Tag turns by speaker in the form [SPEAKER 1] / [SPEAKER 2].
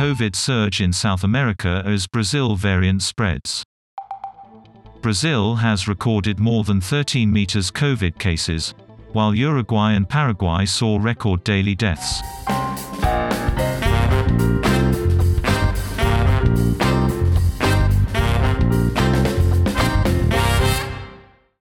[SPEAKER 1] COVID surge in South America as Brazil variant spreads. Brazil has recorded more than 13 meters COVID cases, while Uruguay and Paraguay saw record daily deaths.